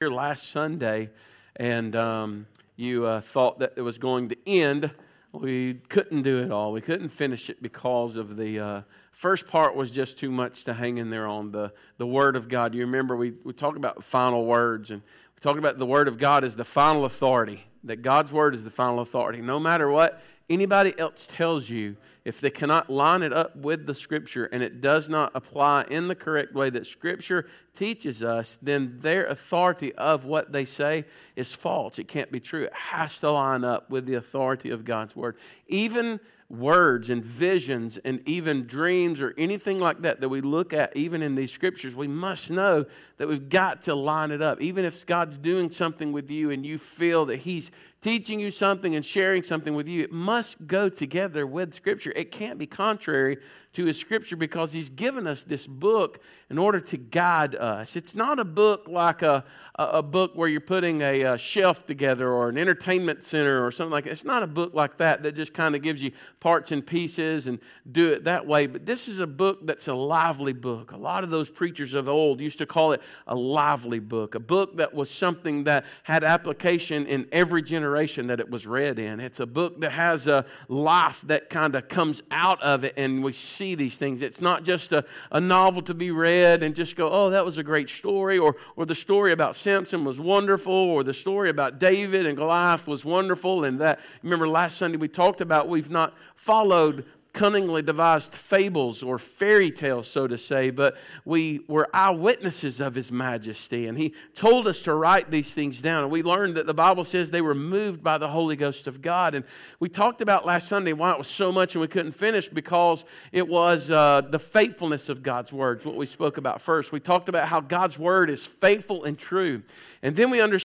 here last Sunday and um, you uh, thought that it was going to end, we couldn't do it all. We couldn't finish it because of the uh, first part was just too much to hang in there on the, the Word of God. You remember we, we talked about final words, and we talked about the Word of God as the final authority, that God's Word is the final authority. No matter what anybody else tells you, if they cannot line it up with the Scripture and it does not apply in the correct way that Scripture teaches us, then their authority of what they say is false. It can't be true. It has to line up with the authority of God's Word. Even words and visions and even dreams or anything like that that we look at even in these scriptures we must know that we've got to line it up even if god's doing something with you and you feel that he's teaching you something and sharing something with you it must go together with scripture it can't be contrary to his scripture because he's given us this book in order to guide us. It's not a book like a, a book where you're putting a, a shelf together or an entertainment center or something like that. It's not a book like that that just kind of gives you parts and pieces and do it that way. But this is a book that's a lively book. A lot of those preachers of old used to call it a lively book, a book that was something that had application in every generation that it was read in. It's a book that has a life that kind of comes out of it and we see see these things. It's not just a, a novel to be read and just go, oh, that was a great story, or, or the story about Samson was wonderful, or the story about David and Goliath was wonderful. And that, remember last Sunday we talked about we've not followed cunningly devised fables or fairy tales, so to say, but we were eyewitnesses of His majesty. And He told us to write these things down. And we learned that the Bible says they were moved by the Holy Ghost of God. And we talked about last Sunday why it was so much and we couldn't finish because it was uh, the faithfulness of God's words, what we spoke about first. We talked about how God's word is faithful and true. And then we understood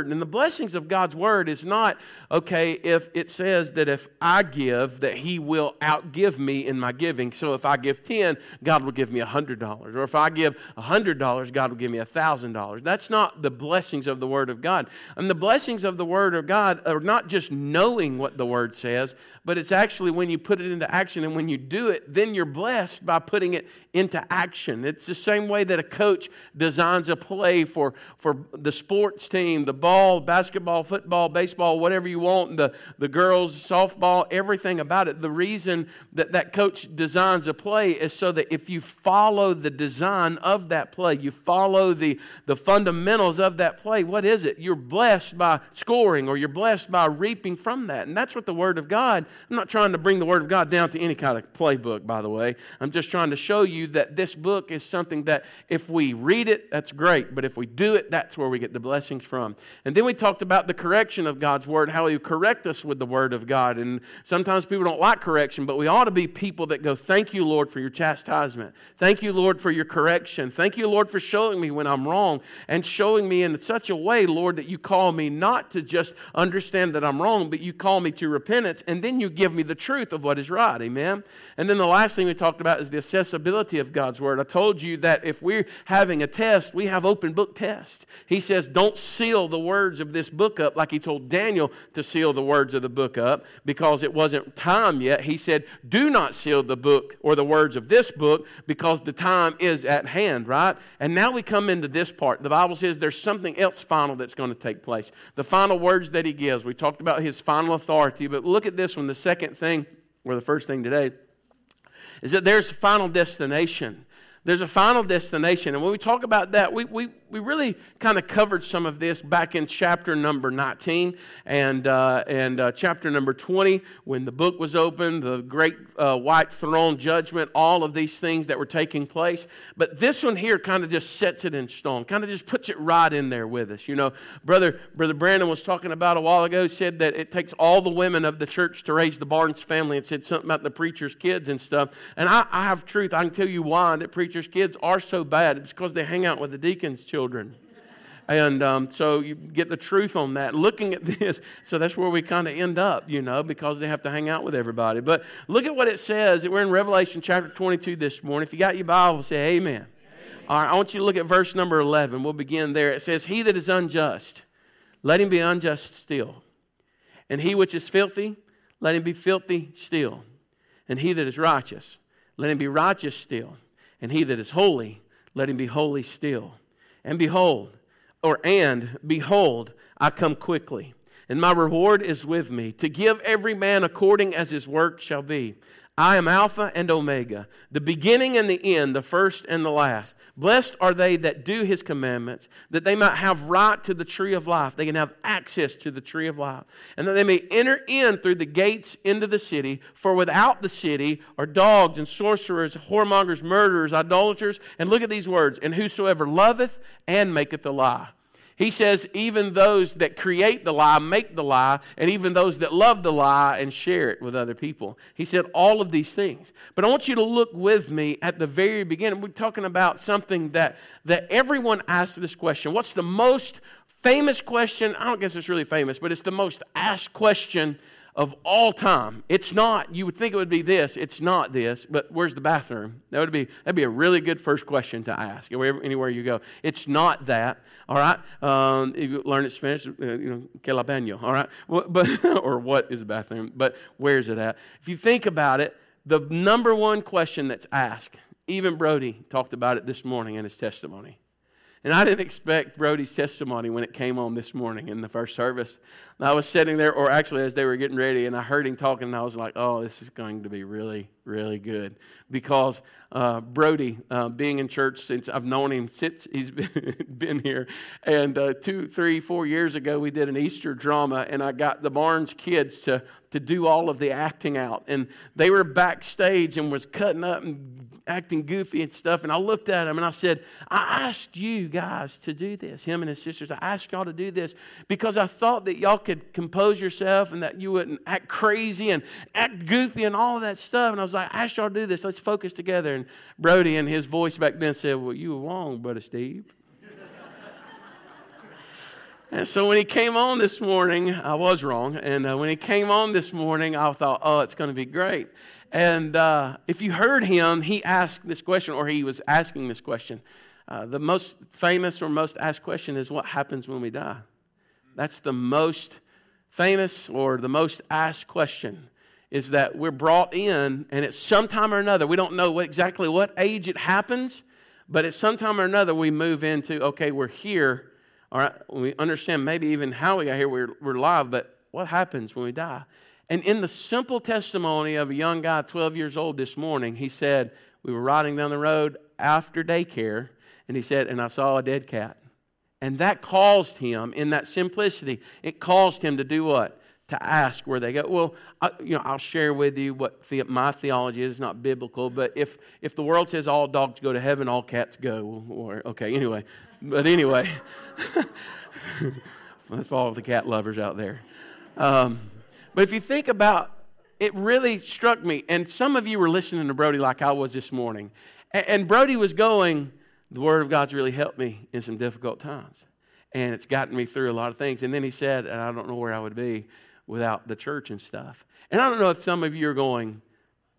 and the blessings of God's word is not, okay, if it says that if I give, that He will outgive me in my giving. So if I give 10, God will give me $100. Or if I give $100, God will give me $1,000. That's not the blessings of the word of God. And the blessings of the word of God are not just knowing what the word says, but it's actually when you put it into action. And when you do it, then you're blessed by putting it into action. It's the same way that a coach designs a play for, for the sports team, the ball, basketball, football, baseball, whatever you want, the, the girls, softball, everything about it. The reason that that coach designs a play is so that if you follow the design of that play, you follow the, the fundamentals of that play, what is it? You're blessed by scoring or you're blessed by reaping from that. And that's what the Word of God, I'm not trying to bring the Word of God down to any kind of playbook, by the way. I'm just trying to show you that this book is something that if we read it, that's great. But if we do it, that's where we get the blessings from. And then we talked about the correction of God's word, how He correct us with the word of God. And sometimes people don't like correction, but we ought to be people that go, Thank you, Lord, for your chastisement. Thank you, Lord, for your correction. Thank you, Lord, for showing me when I'm wrong and showing me in such a way, Lord, that you call me not to just understand that I'm wrong, but you call me to repentance, and then you give me the truth of what is right. Amen. And then the last thing we talked about is the accessibility of God's word. I told you that if we're having a test, we have open book tests. He says, Don't seal the words of this book up like he told Daniel to seal the words of the book up because it wasn't time yet. He said, Do not seal the book or the words of this book because the time is at hand, right? And now we come into this part. The Bible says there's something else final that's going to take place. The final words that he gives. We talked about his final authority, but look at this one. The second thing, or the first thing today, is that there's a final destination. There's a final destination. And when we talk about that, we, we, we really kind of covered some of this back in chapter number 19 and, uh, and uh, chapter number 20 when the book was opened, the great uh, white throne judgment, all of these things that were taking place. But this one here kind of just sets it in stone, kind of just puts it right in there with us. You know, Brother, Brother Brandon was talking about a while ago, said that it takes all the women of the church to raise the Barnes family and said something about the preacher's kids and stuff. And I, I have truth. I can tell you why that preacher's kids are so bad. It's because they hang out with the deacon's children children. And um, so you get the truth on that. Looking at this, so that's where we kind of end up, you know, because they have to hang out with everybody. But look at what it says. We're in Revelation chapter 22 this morning. If you got your Bible, say amen. amen. All right, I want you to look at verse number 11. We'll begin there. It says, He that is unjust, let him be unjust still. And he which is filthy, let him be filthy still. And he that is righteous, let him be righteous still. And he that is holy, let him be holy still. And behold, or and behold, I come quickly, and my reward is with me to give every man according as his work shall be. I am Alpha and Omega, the beginning and the end, the first and the last. Blessed are they that do his commandments, that they might have right to the tree of life. They can have access to the tree of life, and that they may enter in through the gates into the city. For without the city are dogs and sorcerers, whoremongers, murderers, idolaters. And look at these words and whosoever loveth and maketh a lie. He says, even those that create the lie make the lie, and even those that love the lie and share it with other people. He said all of these things. But I want you to look with me at the very beginning. We're talking about something that, that everyone asks this question What's the most famous question? I don't guess it's really famous, but it's the most asked question of all time. It's not, you would think it would be this, it's not this, but where's the bathroom? That would be, that'd be a really good first question to ask anywhere you go. It's not that, all right? Um, if you learn it Spanish, uh, you know, que la baño, all right? Well, but, or what is the bathroom? But where's it at? If you think about it, the number one question that's asked, even Brody talked about it this morning in his testimony. And I didn't expect Brody's testimony when it came on this morning in the first service. I was sitting there, or actually as they were getting ready, and I heard him talking, and I was like, oh, this is going to be really, really good. Because uh, Brody, uh, being in church since I've known him since he's been, been here, and uh, two, three, four years ago, we did an Easter drama, and I got the Barnes kids to, to do all of the acting out. And they were backstage and was cutting up and acting goofy and stuff. And I looked at him and I said, I asked you guys to do this, him and his sisters. I asked y'all to do this because I thought that y'all could compose yourself and that you wouldn't act crazy and act goofy and all of that stuff. And I was like, I to do this. Let's focus together. And Brody and his voice back then said, Well, you were wrong, Brother Steve. And so when he came on this morning, I was wrong. And uh, when he came on this morning, I thought, oh, it's going to be great. And uh, if you heard him, he asked this question, or he was asking this question. Uh, the most famous or most asked question is, what happens when we die? That's the most famous or the most asked question is that we're brought in, and at some time or another, we don't know what, exactly what age it happens, but at some time or another, we move into, okay, we're here all right, we understand maybe even how we got here, we're, we're alive, but what happens when we die? And in the simple testimony of a young guy, 12 years old this morning, he said, We were riding down the road after daycare, and he said, And I saw a dead cat. And that caused him, in that simplicity, it caused him to do what? To ask where they go. Well, I, you know, I'll share with you what the, my theology is. Not biblical, but if if the world says all dogs go to heaven, all cats go. Or okay, anyway, but anyway, that's for all the cat lovers out there. Um, but if you think about it, really struck me, and some of you were listening to Brody like I was this morning, and Brody was going, The Word of God's really helped me in some difficult times, and it's gotten me through a lot of things. And then he said, and I don't know where I would be without the church and stuff. And I don't know if some of you are going,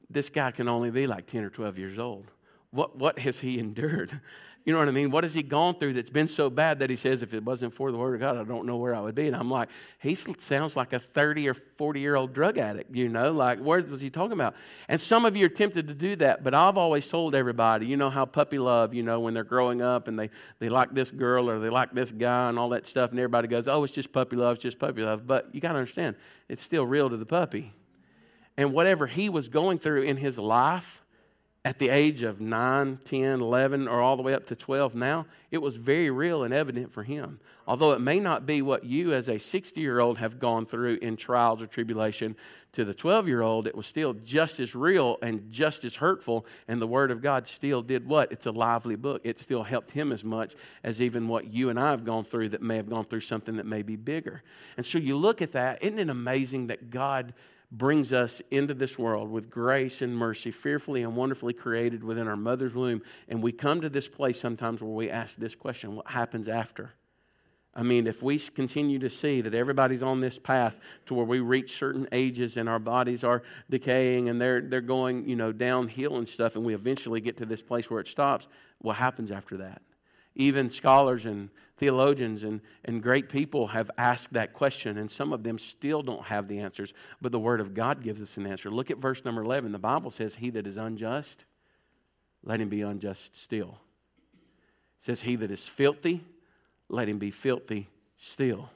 This guy can only be like 10 or 12 years old. What, what has he endured? You know what I mean? What has he gone through that's been so bad that he says, if it wasn't for the Word of God, I don't know where I would be. And I'm like, he sounds like a 30 or 40 year old drug addict, you know? Like, what was he talking about? And some of you are tempted to do that, but I've always told everybody, you know how puppy love, you know, when they're growing up and they, they like this girl or they like this guy and all that stuff, and everybody goes, oh, it's just puppy love, it's just puppy love. But you got to understand, it's still real to the puppy. And whatever he was going through in his life, at the age of 9, 10, 11, or all the way up to 12 now, it was very real and evident for him. Although it may not be what you as a 60 year old have gone through in trials or tribulation, to the 12 year old, it was still just as real and just as hurtful. And the Word of God still did what? It's a lively book. It still helped him as much as even what you and I have gone through that may have gone through something that may be bigger. And so you look at that, isn't it amazing that God brings us into this world with grace and mercy, fearfully and wonderfully created within our mother's womb. And we come to this place sometimes where we ask this question what happens after? I mean, if we continue to see that everybody's on this path to where we reach certain ages and our bodies are decaying and they're, they're going, you know, downhill and stuff, and we eventually get to this place where it stops, what happens after that? Even scholars and theologians and, and great people have asked that question, and some of them still don't have the answers, but the Word of God gives us an answer. Look at verse number 11. The Bible says, He that is unjust, let him be unjust still. says, He that is filthy, let him be filthy still.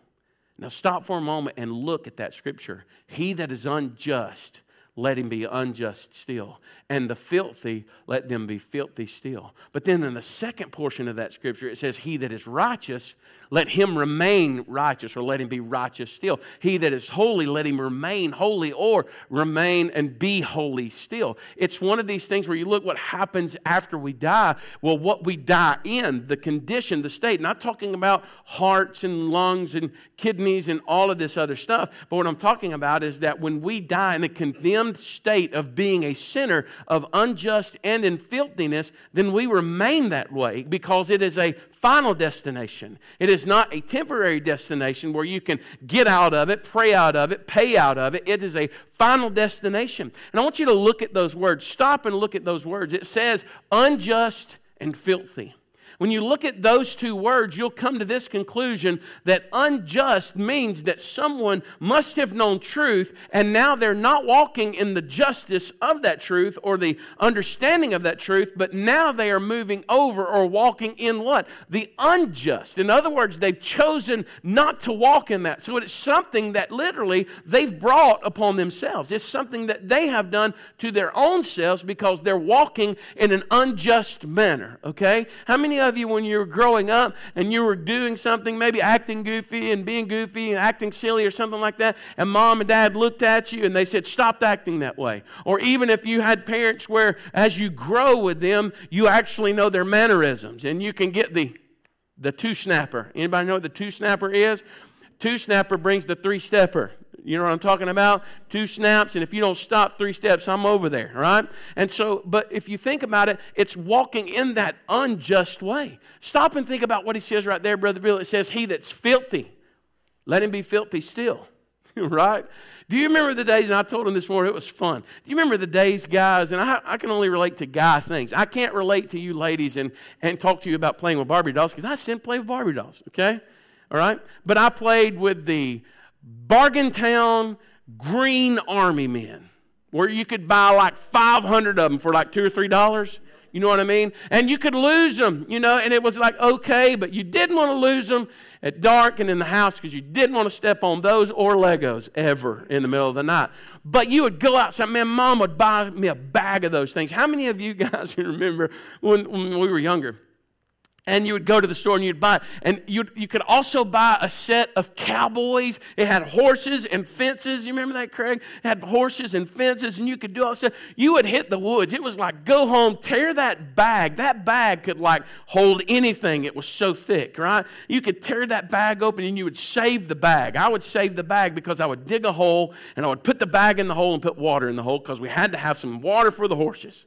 Now stop for a moment and look at that scripture. He that is unjust, let him be unjust still. And the filthy, let them be filthy still. But then in the second portion of that scripture, it says, He that is righteous, let him remain righteous, or let him be righteous still. He that is holy, let him remain holy, or remain and be holy still. It's one of these things where you look what happens after we die. Well, what we die in, the condition, the state. Not talking about hearts and lungs and kidneys and all of this other stuff, but what I'm talking about is that when we die in a condemned state of being a sinner, of unjust and in filthiness, then we remain that way because it is a final destination. It is not a temporary destination where you can get out of it, pray out of it, pay out of it. It is a final destination. And I want you to look at those words. Stop and look at those words. It says unjust and filthy. When you look at those two words, you'll come to this conclusion that unjust means that someone must have known truth and now they're not walking in the justice of that truth or the understanding of that truth, but now they are moving over or walking in what? The unjust. In other words, they've chosen not to walk in that. So it's something that literally they've brought upon themselves. It's something that they have done to their own selves because they're walking in an unjust manner. Okay? How many of you, when you were growing up and you were doing something, maybe acting goofy and being goofy and acting silly or something like that, and mom and dad looked at you and they said, Stop acting that way. Or even if you had parents where, as you grow with them, you actually know their mannerisms and you can get the the two snapper. Anybody know what the two snapper is? Two snapper brings the three stepper. You know what I'm talking about? Two snaps, and if you don't stop three steps, I'm over there, right? And so, but if you think about it, it's walking in that unjust way. Stop and think about what he says right there, Brother Bill. It says, He that's filthy, let him be filthy still. right? Do you remember the days, and I told him this morning, it was fun. Do you remember the days, guys, and I, I can only relate to guy things. I can't relate to you ladies and, and talk to you about playing with Barbie dolls because I didn't play with Barbie dolls, okay? All right? But I played with the Bargaintown Green Army men, where you could buy like 500 of them for like two or three dollars. You know what I mean? And you could lose them, you know, and it was like, okay, but you didn't want to lose them at dark and in the house because you didn't want to step on those or Legos ever in the middle of the night. But you would go outside, man, mom would buy me a bag of those things. How many of you guys remember when, when we were younger? And you would go to the store and you'd buy. It. and you you could also buy a set of cowboys. It had horses and fences. You remember that craig? It had horses and fences and you could do all this stuff. You would hit the woods. It was like go home tear that bag. That bag could like hold anything. It was so thick right? You could tear that bag open and you would save the bag. I would save the bag because i would dig a hole and i would put the bag in the hole and put water in the hole because we had to have some water for the horses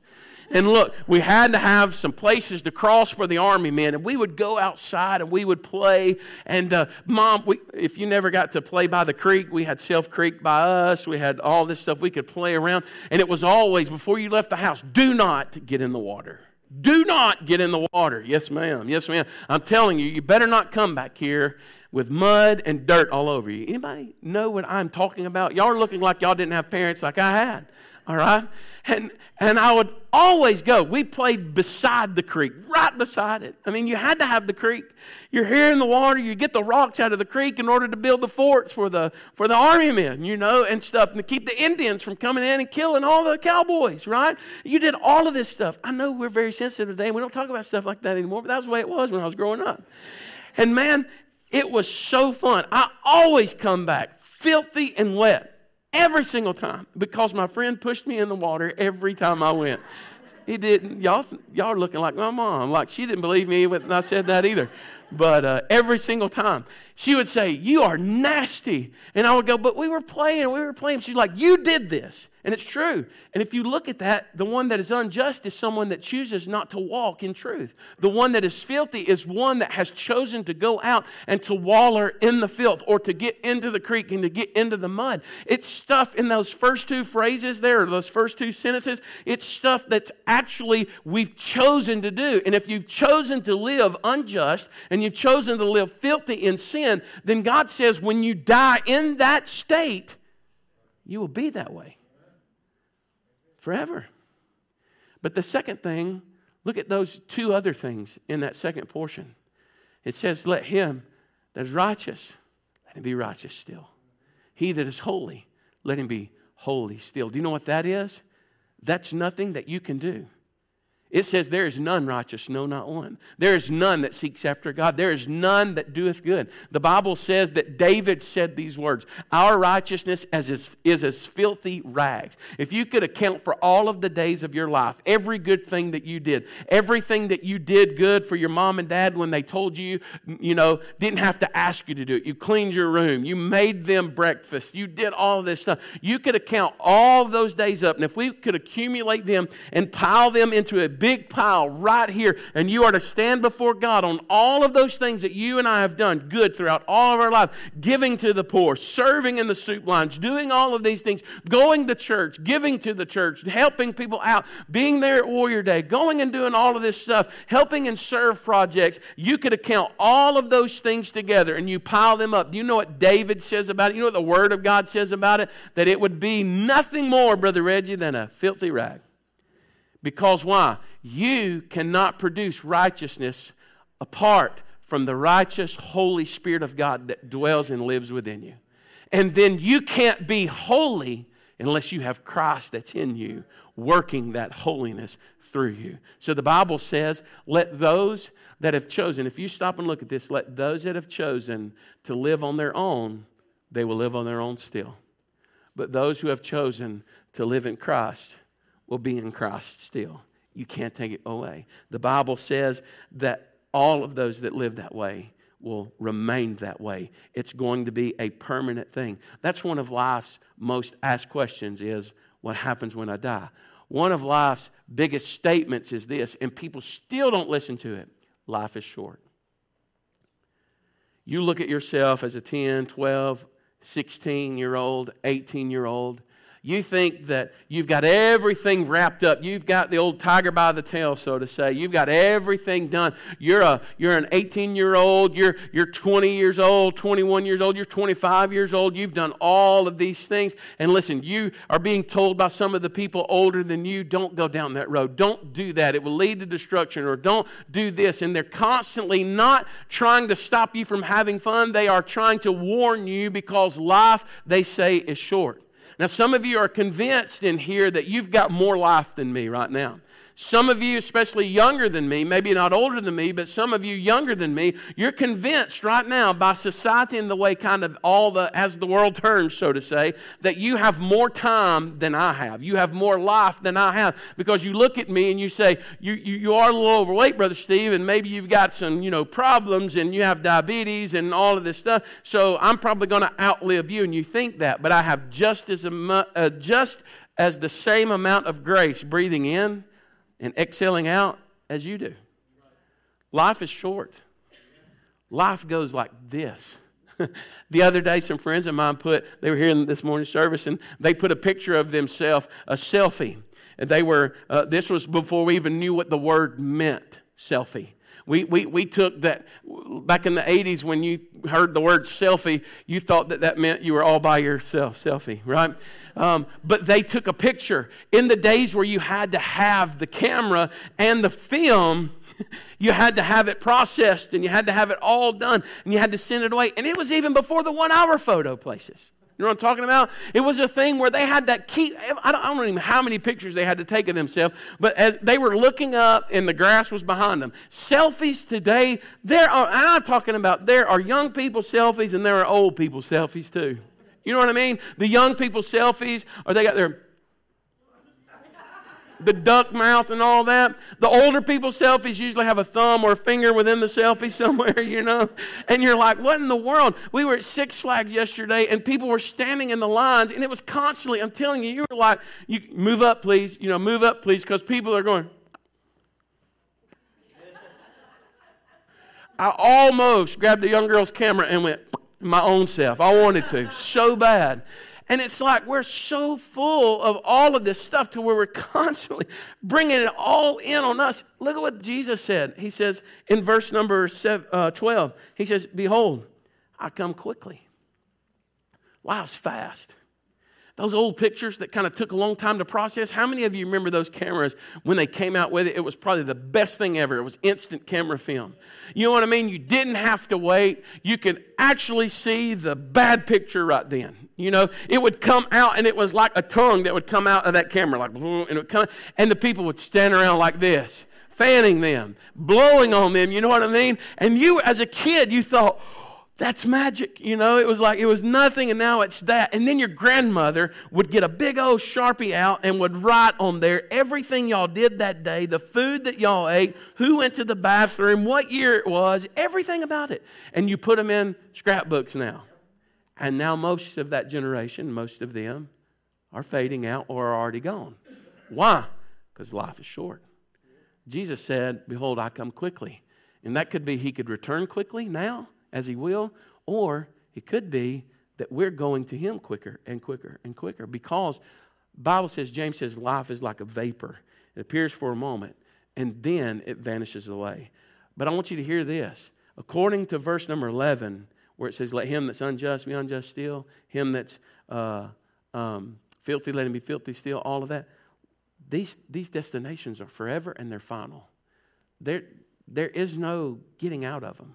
and look, we had to have some places to cross for the army men, and we would go outside and we would play. And uh, mom, we, if you never got to play by the creek, we had Self Creek by us. We had all this stuff we could play around, and it was always before you left the house, do not get in the water. Do not get in the water. Yes, ma'am. Yes, ma'am. I'm telling you, you better not come back here with mud and dirt all over you. Anybody know what I'm talking about? Y'all are looking like y'all didn't have parents like I had all right? And, and I would always go. We played beside the creek, right beside it. I mean, you had to have the creek. You're here in the water, you get the rocks out of the creek in order to build the forts for the, for the army men, you know, and stuff, and to keep the Indians from coming in and killing all the cowboys, right? You did all of this stuff. I know we're very sensitive today, and we don't talk about stuff like that anymore, but that's the way it was when I was growing up. And man, it was so fun. I always come back filthy and wet. Every single time. Because my friend pushed me in the water every time I went. He didn't. Y'all, y'all are looking like my mom. Like she didn't believe me when I said that either. But uh, every single time, she would say, You are nasty. And I would go, But we were playing, we were playing. She's like, You did this. And it's true. And if you look at that, the one that is unjust is someone that chooses not to walk in truth. The one that is filthy is one that has chosen to go out and to waller in the filth or to get into the creek and to get into the mud. It's stuff in those first two phrases there, those first two sentences, it's stuff that's actually we've chosen to do. And if you've chosen to live unjust and you've chosen to live filthy in sin, then God says when you die in that state, you will be that way forever. But the second thing, look at those two other things in that second portion. It says, Let him that is righteous, let him be righteous still. He that is holy, let him be holy still. Do you know what that is? That's nothing that you can do. It says, There is none righteous, no, not one. There is none that seeks after God. There is none that doeth good. The Bible says that David said these words Our righteousness is, is as filthy rags. If you could account for all of the days of your life, every good thing that you did, everything that you did good for your mom and dad when they told you, you know, didn't have to ask you to do it. You cleaned your room, you made them breakfast, you did all this stuff. You could account all those days up. And if we could accumulate them and pile them into a big pile right here, and you are to stand before God on all of those things that you and I have done good throughout all of our life giving to the poor, serving in the soup lines, doing all of these things, going to church, giving to the church, helping people out, being there at Warrior Day, going and doing all of this stuff, helping and serve projects. You could account all of those things together and you pile them up. Do you know what David says about it? You know what the Word of God says about it? That it would be nothing more, Brother Reggie, than a filthy rag. Because why? You cannot produce righteousness apart from the righteous Holy Spirit of God that dwells and lives within you. And then you can't be holy unless you have Christ that's in you, working that holiness through you. So the Bible says, let those that have chosen, if you stop and look at this, let those that have chosen to live on their own, they will live on their own still. But those who have chosen to live in Christ, will be in Christ still. You can't take it away. The Bible says that all of those that live that way will remain that way. It's going to be a permanent thing. That's one of life's most asked questions is what happens when I die? One of life's biggest statements is this, and people still don't listen to it. Life is short. You look at yourself as a 10, 12, 16 year old, 18 year old, you think that you've got everything wrapped up. You've got the old tiger by the tail, so to say. You've got everything done. You're, a, you're an 18 year old, you're, you're 20 years old, 21 years old, you're 25 years old. You've done all of these things. And listen, you are being told by some of the people older than you, don't go down that road. Don't do that. It will lead to destruction, or don't do this. And they're constantly not trying to stop you from having fun, they are trying to warn you because life, they say, is short. Now, some of you are convinced in here that you've got more life than me right now. Some of you, especially younger than me, maybe not older than me, but some of you younger than me, you're convinced right now by society and the way kind of all the, as the world turns, so to say, that you have more time than I have. You have more life than I have because you look at me and you say, you, you, you are a little overweight, Brother Steve, and maybe you've got some, you know, problems and you have diabetes and all of this stuff. So I'm probably going to outlive you. And you think that, but I have just as, uh, just as the same amount of grace breathing in and exhaling out as you do. Life is short. Life goes like this. the other day, some friends of mine put, they were here in this morning service, and they put a picture of themselves, a selfie. And they were, uh, this was before we even knew what the word meant, selfie. We, we, we took that back in the 80s when you heard the word selfie, you thought that that meant you were all by yourself, selfie, right? Um, but they took a picture. In the days where you had to have the camera and the film, you had to have it processed and you had to have it all done and you had to send it away. And it was even before the one hour photo places. You know what I'm talking about? It was a thing where they had that key. I don't, I don't even know how many pictures they had to take of themselves, but as they were looking up and the grass was behind them. Selfies today, there are, I'm talking about there are young people selfies and there are old people selfies too. You know what I mean? The young people selfies, or they got their the duck mouth and all that. The older people selfies usually have a thumb or a finger within the selfie somewhere, you know. And you're like, what in the world? We were at Six Flags yesterday and people were standing in the lines and it was constantly, I'm telling you, you were like, you move up, please, you know, move up, please, because people are going. I almost grabbed the young girl's camera and went my own self. I wanted to so bad. And it's like we're so full of all of this stuff to where we're constantly bringing it all in on us. Look at what Jesus said. He says in verse number uh, 12, He says, Behold, I come quickly. Life's fast. Those old pictures that kind of took a long time to process. How many of you remember those cameras when they came out with it? It was probably the best thing ever. It was instant camera film. You know what I mean? You didn't have to wait. You could actually see the bad picture right then. You know, it would come out and it was like a tongue that would come out of that camera, like, and it come, and the people would stand around like this, fanning them, blowing on them. You know what I mean? And you, as a kid, you thought, that's magic. You know, it was like it was nothing and now it's that. And then your grandmother would get a big old Sharpie out and would write on there everything y'all did that day, the food that y'all ate, who went to the bathroom, what year it was, everything about it. And you put them in scrapbooks now. And now most of that generation, most of them, are fading out or are already gone. Why? Because life is short. Jesus said, Behold, I come quickly. And that could be he could return quickly now as He will, or it could be that we're going to Him quicker and quicker and quicker because Bible says, James says, life is like a vapor. It appears for a moment and then it vanishes away. But I want you to hear this. According to verse number 11, where it says, Let him that's unjust be unjust still, him that's uh, um, filthy, let him be filthy still, all of that. These, these destinations are forever and they're final. There, there is no getting out of them.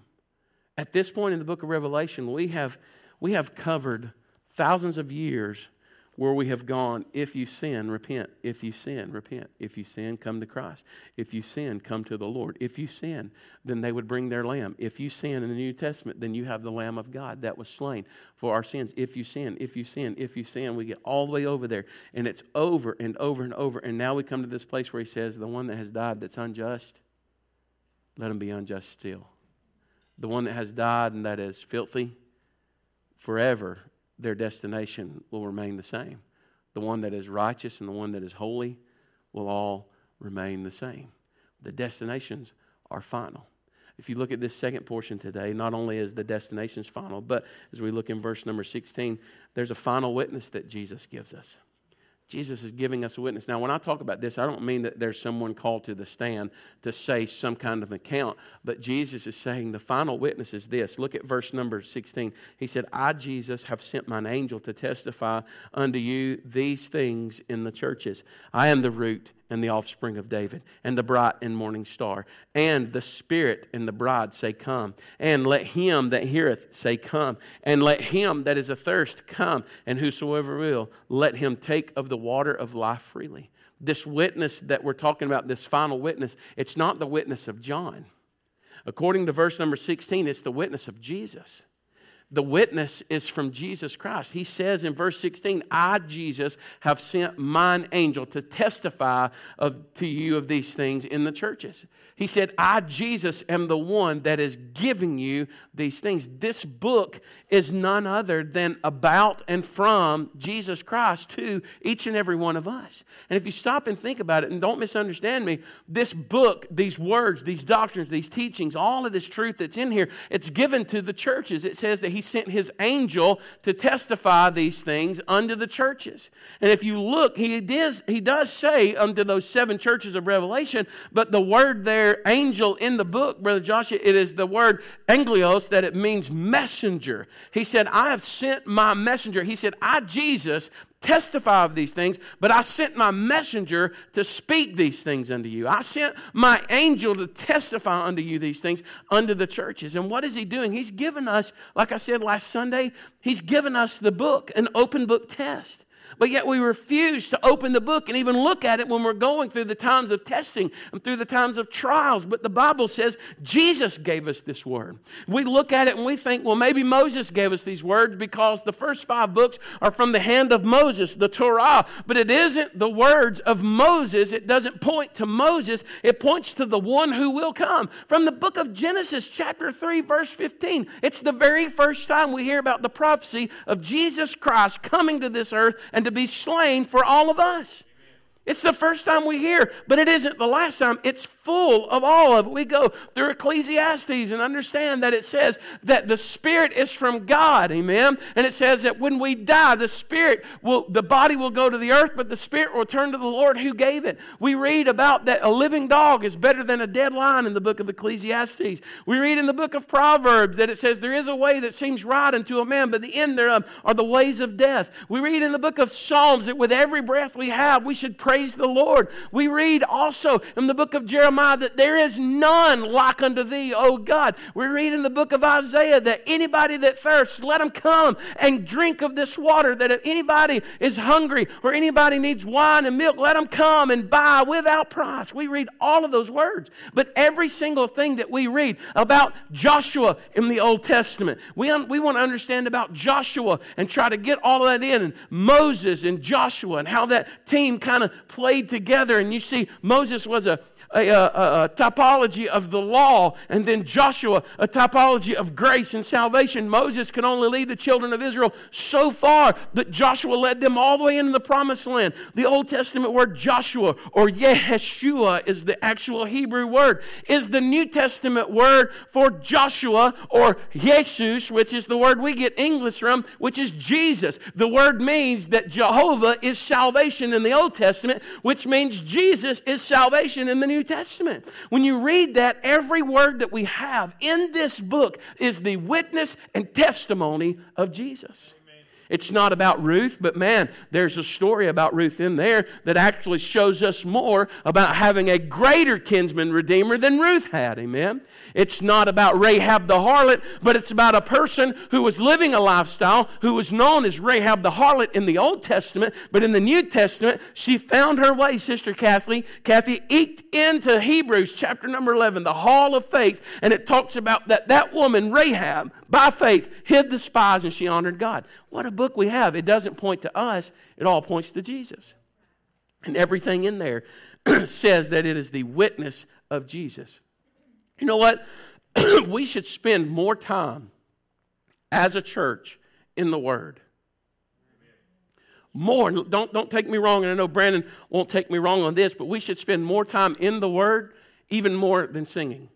At this point in the book of Revelation, we have, we have covered thousands of years where we have gone, if you sin, repent. If you sin, repent. If you sin, come to Christ. If you sin, come to the Lord. If you sin, then they would bring their lamb. If you sin in the New Testament, then you have the Lamb of God that was slain for our sins. If you sin, if you sin, if you sin, we get all the way over there. And it's over and over and over. And now we come to this place where he says, the one that has died that's unjust, let him be unjust still the one that has died and that is filthy, forever their destination will remain the same. The one that is righteous and the one that is holy will all remain the same. The destinations are final. If you look at this second portion today, not only is the destinations final, but as we look in verse number 16, there's a final witness that Jesus gives us. Jesus is giving us a witness. Now, when I talk about this, I don't mean that there's someone called to the stand to say some kind of account, but Jesus is saying the final witness is this. Look at verse number 16. He said, I, Jesus, have sent mine angel to testify unto you these things in the churches. I am the root and the offspring of David, and the bright and morning star. And the Spirit and the bride say, Come. And let him that heareth say, Come. And let him that is athirst come. And whosoever will, let him take of the water of life freely. This witness that we're talking about, this final witness, it's not the witness of John. According to verse number 16, it's the witness of Jesus the witness is from Jesus Christ. He says in verse 16, I, Jesus, have sent mine angel to testify of, to you of these things in the churches. He said, I, Jesus, am the one that is giving you these things. This book is none other than about and from Jesus Christ to each and every one of us. And if you stop and think about it, and don't misunderstand me, this book, these words, these doctrines, these teachings, all of this truth that's in here, it's given to the churches. It says that he sent his angel to testify these things unto the churches. And if you look, he does, he does say unto those seven churches of Revelation, but the word there, angel, in the book, Brother Joshua, it is the word angelos that it means messenger. He said, I have sent my messenger. He said, I, Jesus, testify of these things, but I sent my messenger to speak these things unto you. I sent my angel to testify unto you these things unto the churches. And what is he doing? He's given us, like I said last Sunday, he's given us the book, an open book test. But yet we refuse to open the book and even look at it when we're going through the times of testing and through the times of trials. But the Bible says Jesus gave us this word. We look at it and we think, well, maybe Moses gave us these words because the first five books are from the hand of Moses, the Torah. But it isn't the words of Moses. It doesn't point to Moses, it points to the one who will come. From the book of Genesis, chapter 3, verse 15, it's the very first time we hear about the prophecy of Jesus Christ coming to this earth and to be slain for all of us. It's the first time we hear, but it isn't the last time. It's full of all of it. We go through Ecclesiastes and understand that it says that the spirit is from God, amen. And it says that when we die, the spirit will, the body will go to the earth, but the spirit will return to the Lord who gave it. We read about that a living dog is better than a dead lion in the book of Ecclesiastes. We read in the book of Proverbs that it says there is a way that seems right unto a man, but the end thereof are the ways of death. We read in the book of Psalms that with every breath we have, we should pray praise the Lord. We read also in the book of Jeremiah that there is none like unto thee, O God. We read in the book of Isaiah that anybody that thirsts, let them come and drink of this water. That if anybody is hungry or anybody needs wine and milk, let them come and buy without price. We read all of those words. But every single thing that we read about Joshua in the Old Testament, we, un- we want to understand about Joshua and try to get all of that in, and Moses and Joshua and how that team kind of played together. And you see, Moses was a a, a, a, typology of the law, and then Joshua, a typology of grace and salvation. Moses could only lead the children of Israel so far, but Joshua led them all the way into the promised land. The Old Testament word Joshua or Yeshua is the actual Hebrew word, is the New Testament word for Joshua or Jesus, which is the word we get English from, which is Jesus. The word means that Jehovah is salvation in the Old Testament, which means Jesus is salvation in the New New Testament. When you read that, every word that we have in this book is the witness and testimony of Jesus. It's not about Ruth, but man, there's a story about Ruth in there that actually shows us more about having a greater kinsman redeemer than Ruth had. Amen. It's not about Rahab the harlot, but it's about a person who was living a lifestyle who was known as Rahab the harlot in the Old Testament, but in the New Testament, she found her way, Sister Kathy. Kathy eked into Hebrews chapter number 11, the hall of faith, and it talks about that that woman, Rahab, by faith, hid the spies and she honored God. What a book we have. It doesn't point to us, it all points to Jesus. And everything in there says that it is the witness of Jesus. You know what? we should spend more time as a church in the Word. More. Don't, don't take me wrong, and I know Brandon won't take me wrong on this, but we should spend more time in the Word, even more than singing.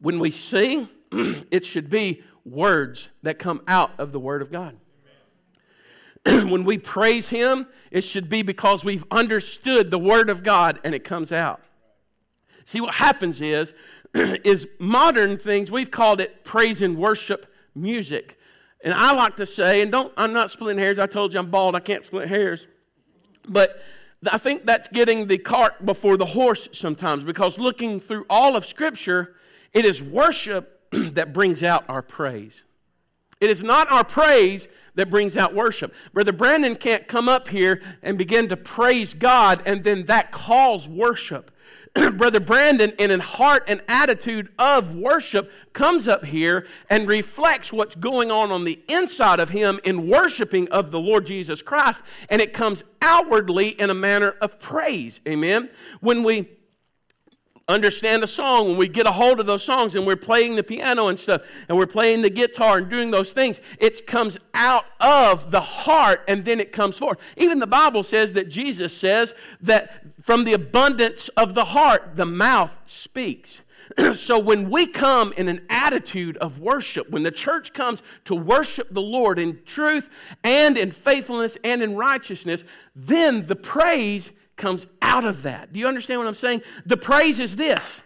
When we sing, it should be words that come out of the Word of God. when we praise Him, it should be because we've understood the Word of God and it comes out. See, what happens is, is modern things, we've called it praise and worship music. And I like to say, and don't, I'm not splitting hairs. I told you I'm bald. I can't split hairs. But I think that's getting the cart before the horse sometimes because looking through all of Scripture, it is worship that brings out our praise. It is not our praise that brings out worship. Brother Brandon can't come up here and begin to praise God and then that calls worship. Brother Brandon, in a heart and attitude of worship, comes up here and reflects what's going on on the inside of him in worshiping of the Lord Jesus Christ, and it comes outwardly in a manner of praise. Amen. When we understand a song, when we get a hold of those songs and we're playing the piano and stuff, and we're playing the guitar and doing those things, it comes out of the heart and then it comes forth. Even the Bible says that Jesus says that from the abundance of the heart, the mouth speaks. so when we come in an attitude of worship, when the church comes to worship the Lord in truth and in faithfulness and in righteousness, then the praise comes out of that. Do you understand what I'm saying? The praise is this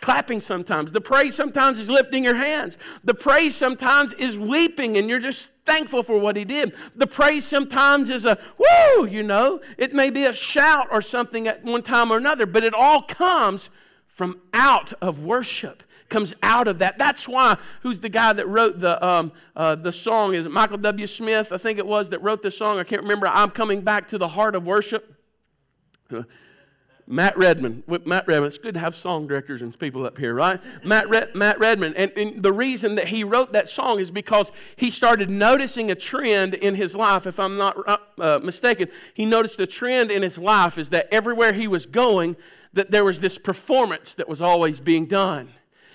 clapping sometimes. The praise sometimes is lifting your hands. The praise sometimes is weeping and you're just thankful for what he did. The praise sometimes is a woo, you know. It may be a shout or something at one time or another, but it all comes from out of worship comes out of that. That's why, who's the guy that wrote the, um, uh, the song? Is Michael W. Smith? I think it was that wrote the song. I can't remember. I'm coming back to the heart of worship. Matt Redman. Matt Redman. It's good to have song directors and people up here, right? Matt, Red, Matt Redman. And, and, the reason that he wrote that song is because he started noticing a trend in his life. If I'm not uh, uh, mistaken, he noticed a trend in his life is that everywhere he was going, that there was this performance that was always being done.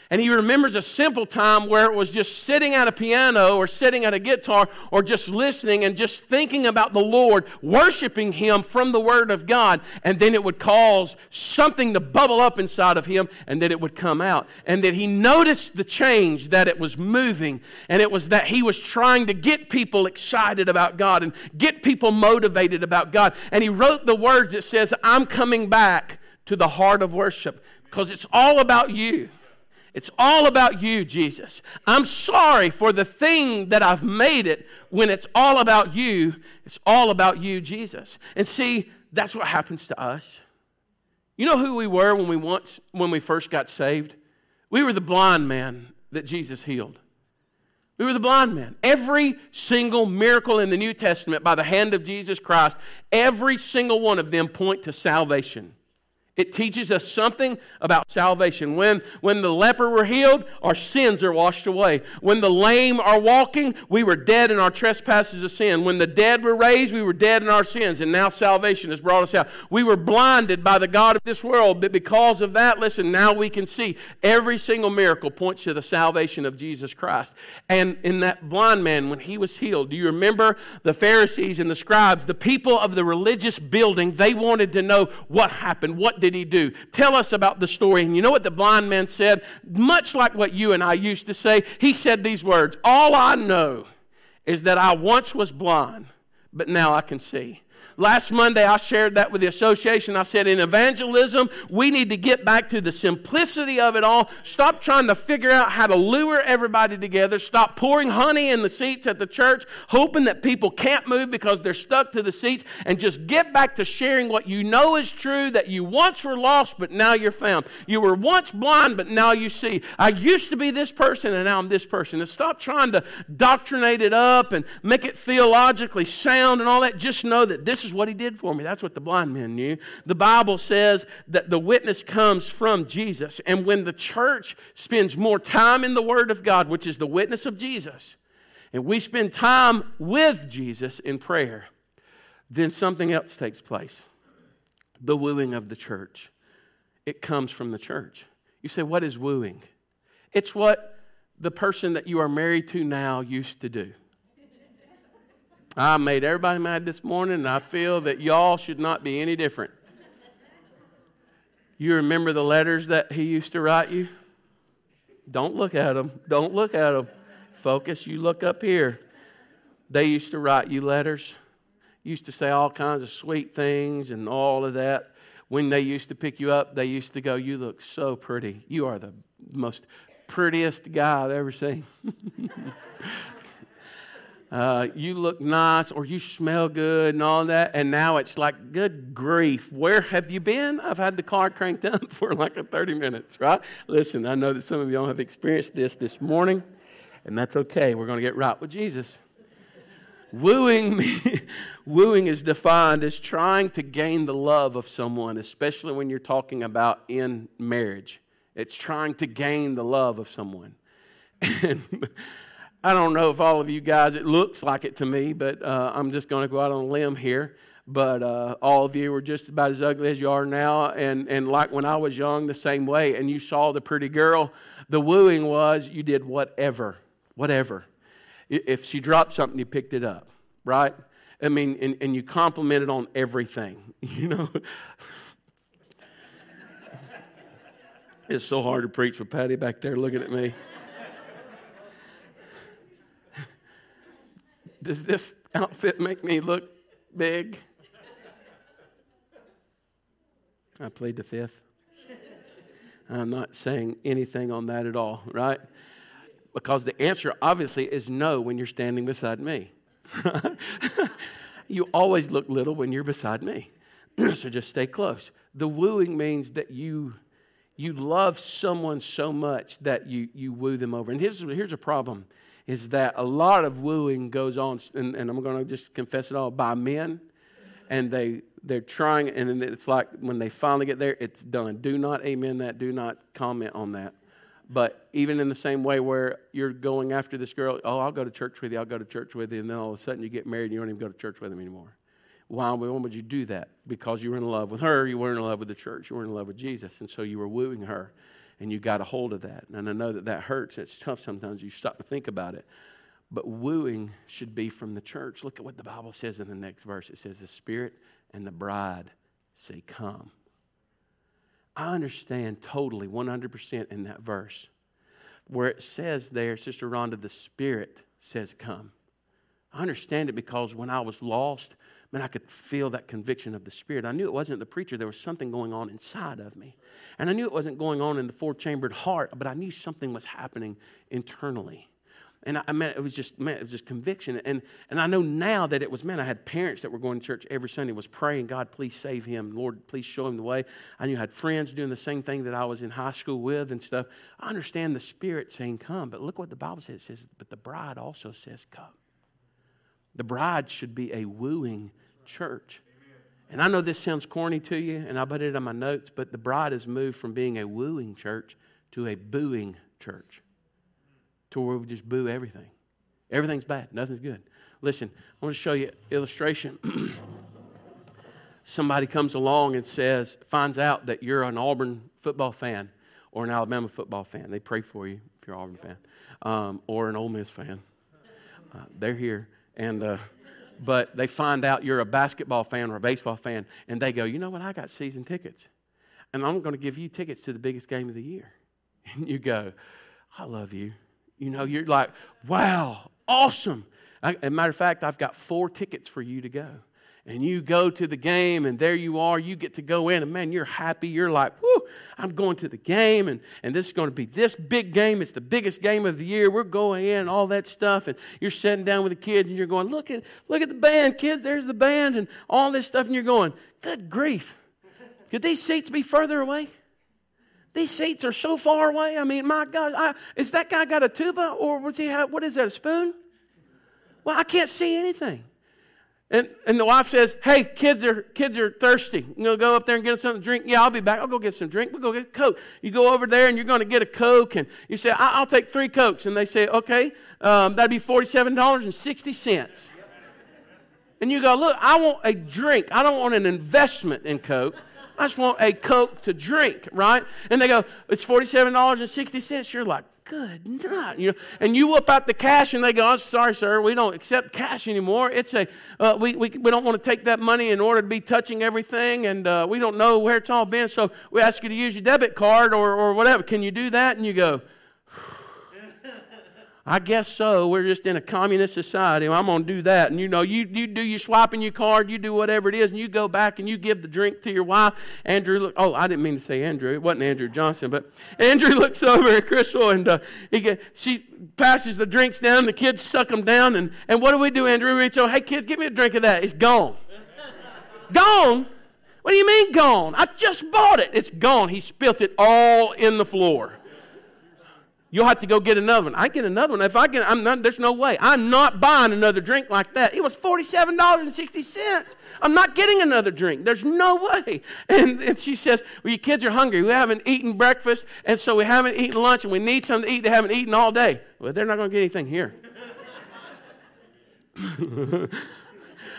And he remembers a simple time where it was just sitting at a piano or sitting at a guitar or just listening and just thinking about the Lord, worshiping Him from the Word of God. And then it would cause something to bubble up inside of him and then it would come out. And that he noticed the change, that it was moving. And it was that he was trying to get people excited about God and get people motivated about God. And he wrote the words that says, I'm coming back to the heart of worship because it's all about you. It's all about you, Jesus. I'm sorry for the thing that I've made it when it's all about you. It's all about you, Jesus. And see, that's what happens to us. You know who we were when we once when we first got saved? We were the blind man that Jesus healed. We were the blind man. Every single miracle in the New Testament by the hand of Jesus Christ, every single one of them point to salvation. It teaches us something about salvation. When, when the leper were healed, our sins are washed away. When the lame are walking, we were dead in our trespasses of sin. When the dead were raised, we were dead in our sins, and now salvation has brought us out. We were blinded by the God of this world, but because of that, listen, now we can see every single miracle points to the salvation of Jesus Christ. And in that blind man, when he was healed, do you remember the Pharisees and the scribes, the people of the religious building, they wanted to know what happened, what did he do? Tell us about the story. And you know what the blind man said? Much like what you and I used to say, he said these words All I know is that I once was blind, but now I can see. Last Monday, I shared that with the association. I said, in evangelism, we need to get back to the simplicity of it all. Stop trying to figure out how to lure everybody together. Stop pouring honey in the seats at the church, hoping that people can't move because they're stuck to the seats, and just get back to sharing what you know is true that you once were lost, but now you're found. You were once blind, but now you see. I used to be this person, and now I'm this person. And stop trying to doctrinate it up and make it theologically sound and all that. Just know that this is what he did for me. That's what the blind man knew. The Bible says that the witness comes from Jesus. And when the church spends more time in the Word of God, which is the witness of Jesus, and we spend time with Jesus in prayer, then something else takes place the wooing of the church. It comes from the church. You say, What is wooing? It's what the person that you are married to now used to do. I made everybody mad this morning, and I feel that y'all should not be any different. You remember the letters that he used to write you? Don't look at them. Don't look at them. Focus. You look up here. They used to write you letters. Used to say all kinds of sweet things and all of that. When they used to pick you up, they used to go, You look so pretty. You are the most prettiest guy I've ever seen. uh, you look nice or you smell good and all that. And now it's like, good grief, where have you been? I've had the car cranked up for like a 30 minutes, right? Listen, I know that some of y'all have experienced this this morning, and that's okay. We're going to get right with Jesus. Wooing, wooing is defined as trying to gain the love of someone, especially when you're talking about in marriage. It's trying to gain the love of someone. And I don't know if all of you guys, it looks like it to me, but uh, I'm just going to go out on a limb here. But uh, all of you were just about as ugly as you are now. And, and like when I was young, the same way. And you saw the pretty girl, the wooing was you did whatever, whatever. If she dropped something, you picked it up, right? I mean, and, and you complimented on everything, you know? it's so hard to preach with Patty back there looking at me. Does this outfit make me look big? I played the fifth. I'm not saying anything on that at all, right? Because the answer obviously is no when you're standing beside me. you always look little when you're beside me. so just stay close. The wooing means that you you love someone so much that you you woo them over. And here's here's a problem is that a lot of wooing goes on, and, and I'm going to just confess it all, by men. And they, they're trying, and it's like when they finally get there, it's done. Do not amen that. Do not comment on that. But even in the same way where you're going after this girl, oh, I'll go to church with you, I'll go to church with you, and then all of a sudden you get married and you don't even go to church with them anymore. Why, why would you do that? Because you were in love with her, you weren't in love with the church, you were in love with Jesus, and so you were wooing her. And you got a hold of that. And I know that that hurts. It's tough sometimes. You stop to think about it. But wooing should be from the church. Look at what the Bible says in the next verse. It says, The Spirit and the bride say, Come. I understand totally, 100% in that verse where it says there, Sister Rhonda, the Spirit says, Come. I understand it because when I was lost, man, I could feel that conviction of the Spirit. I knew it wasn't the preacher, there was something going on inside of me. And I knew it wasn't going on in the four chambered heart, but I knew something was happening internally. And I, I mean, it was just, man, it was just conviction. And, and I know now that it was, man, I had parents that were going to church every Sunday, was praying, God, please save him. Lord, please show him the way. I knew I had friends doing the same thing that I was in high school with and stuff. I understand the Spirit saying, come. But look what the Bible says. It says, but the bride also says, come. The bride should be a wooing church. And I know this sounds corny to you, and I put it on my notes, but the bride has moved from being a wooing church to a booing church to where we just boo everything. Everything's bad, nothing's good. Listen, I want to show you illustration. Somebody comes along and says, finds out that you're an Auburn football fan or an Alabama football fan. They pray for you if you're an Auburn fan um, or an Ole Miss fan. Uh, they're here. And, uh, but they find out you're a basketball fan or a baseball fan, and they go, you know what? I got season tickets. And I'm going to give you tickets to the biggest game of the year. And you go, I love you. You know, you're like, wow, awesome. I, as a matter of fact, I've got four tickets for you to go. And you go to the game, and there you are. You get to go in, and man, you're happy. You're like, whoo, I'm going to the game, and, and this is going to be this big game. It's the biggest game of the year. We're going in, and all that stuff. And you're sitting down with the kids, and you're going, look at, look at the band, kids. There's the band, and all this stuff. And you're going, good grief. Could these seats be further away? These seats are so far away. I mean, my God, I, is that guy got a tuba or was he what is that, a spoon? Well, I can't see anything. And, and the wife says, Hey, kids are, kids are thirsty. You know, go up there and get them something to drink. Yeah, I'll be back. I'll go get some drink. We'll go get a Coke. You go over there and you're going to get a Coke. And you say, I- will take three Cokes. And they say, Okay, um, that'd be $47.60. And you go, Look, I want a drink. I don't want an investment in Coke. I just want a Coke to drink, right? And they go, it's $47.60. You're like, good night. You know, and you whip out the cash and they go, I'm sorry, sir, we don't accept cash anymore. It's a, uh, we, we, we don't want to take that money in order to be touching everything and uh, we don't know where it's all been. So we ask you to use your debit card or, or whatever. Can you do that? And you go, I guess so. We're just in a communist society. I'm going to do that. And you know, you, you do your swiping your card, you do whatever it is, and you go back and you give the drink to your wife. Andrew, look, oh, I didn't mean to say Andrew. It wasn't Andrew Johnson, but Andrew looks over at Crystal and uh, he get, she passes the drinks down. The kids suck them down. And, and what do we do, Andrew? We say, hey, kids, give me a drink of that. It's gone. gone? What do you mean gone? I just bought it. It's gone. He spilt it all in the floor. You'll have to go get another one. I get another one. If I get, I'm not, there's no way. I'm not buying another drink like that. It was $47.60. I'm not getting another drink. There's no way. And, and she says, Well, your kids are hungry. We haven't eaten breakfast, and so we haven't eaten lunch, and we need something to eat. They haven't eaten all day. Well, they're not going to get anything here.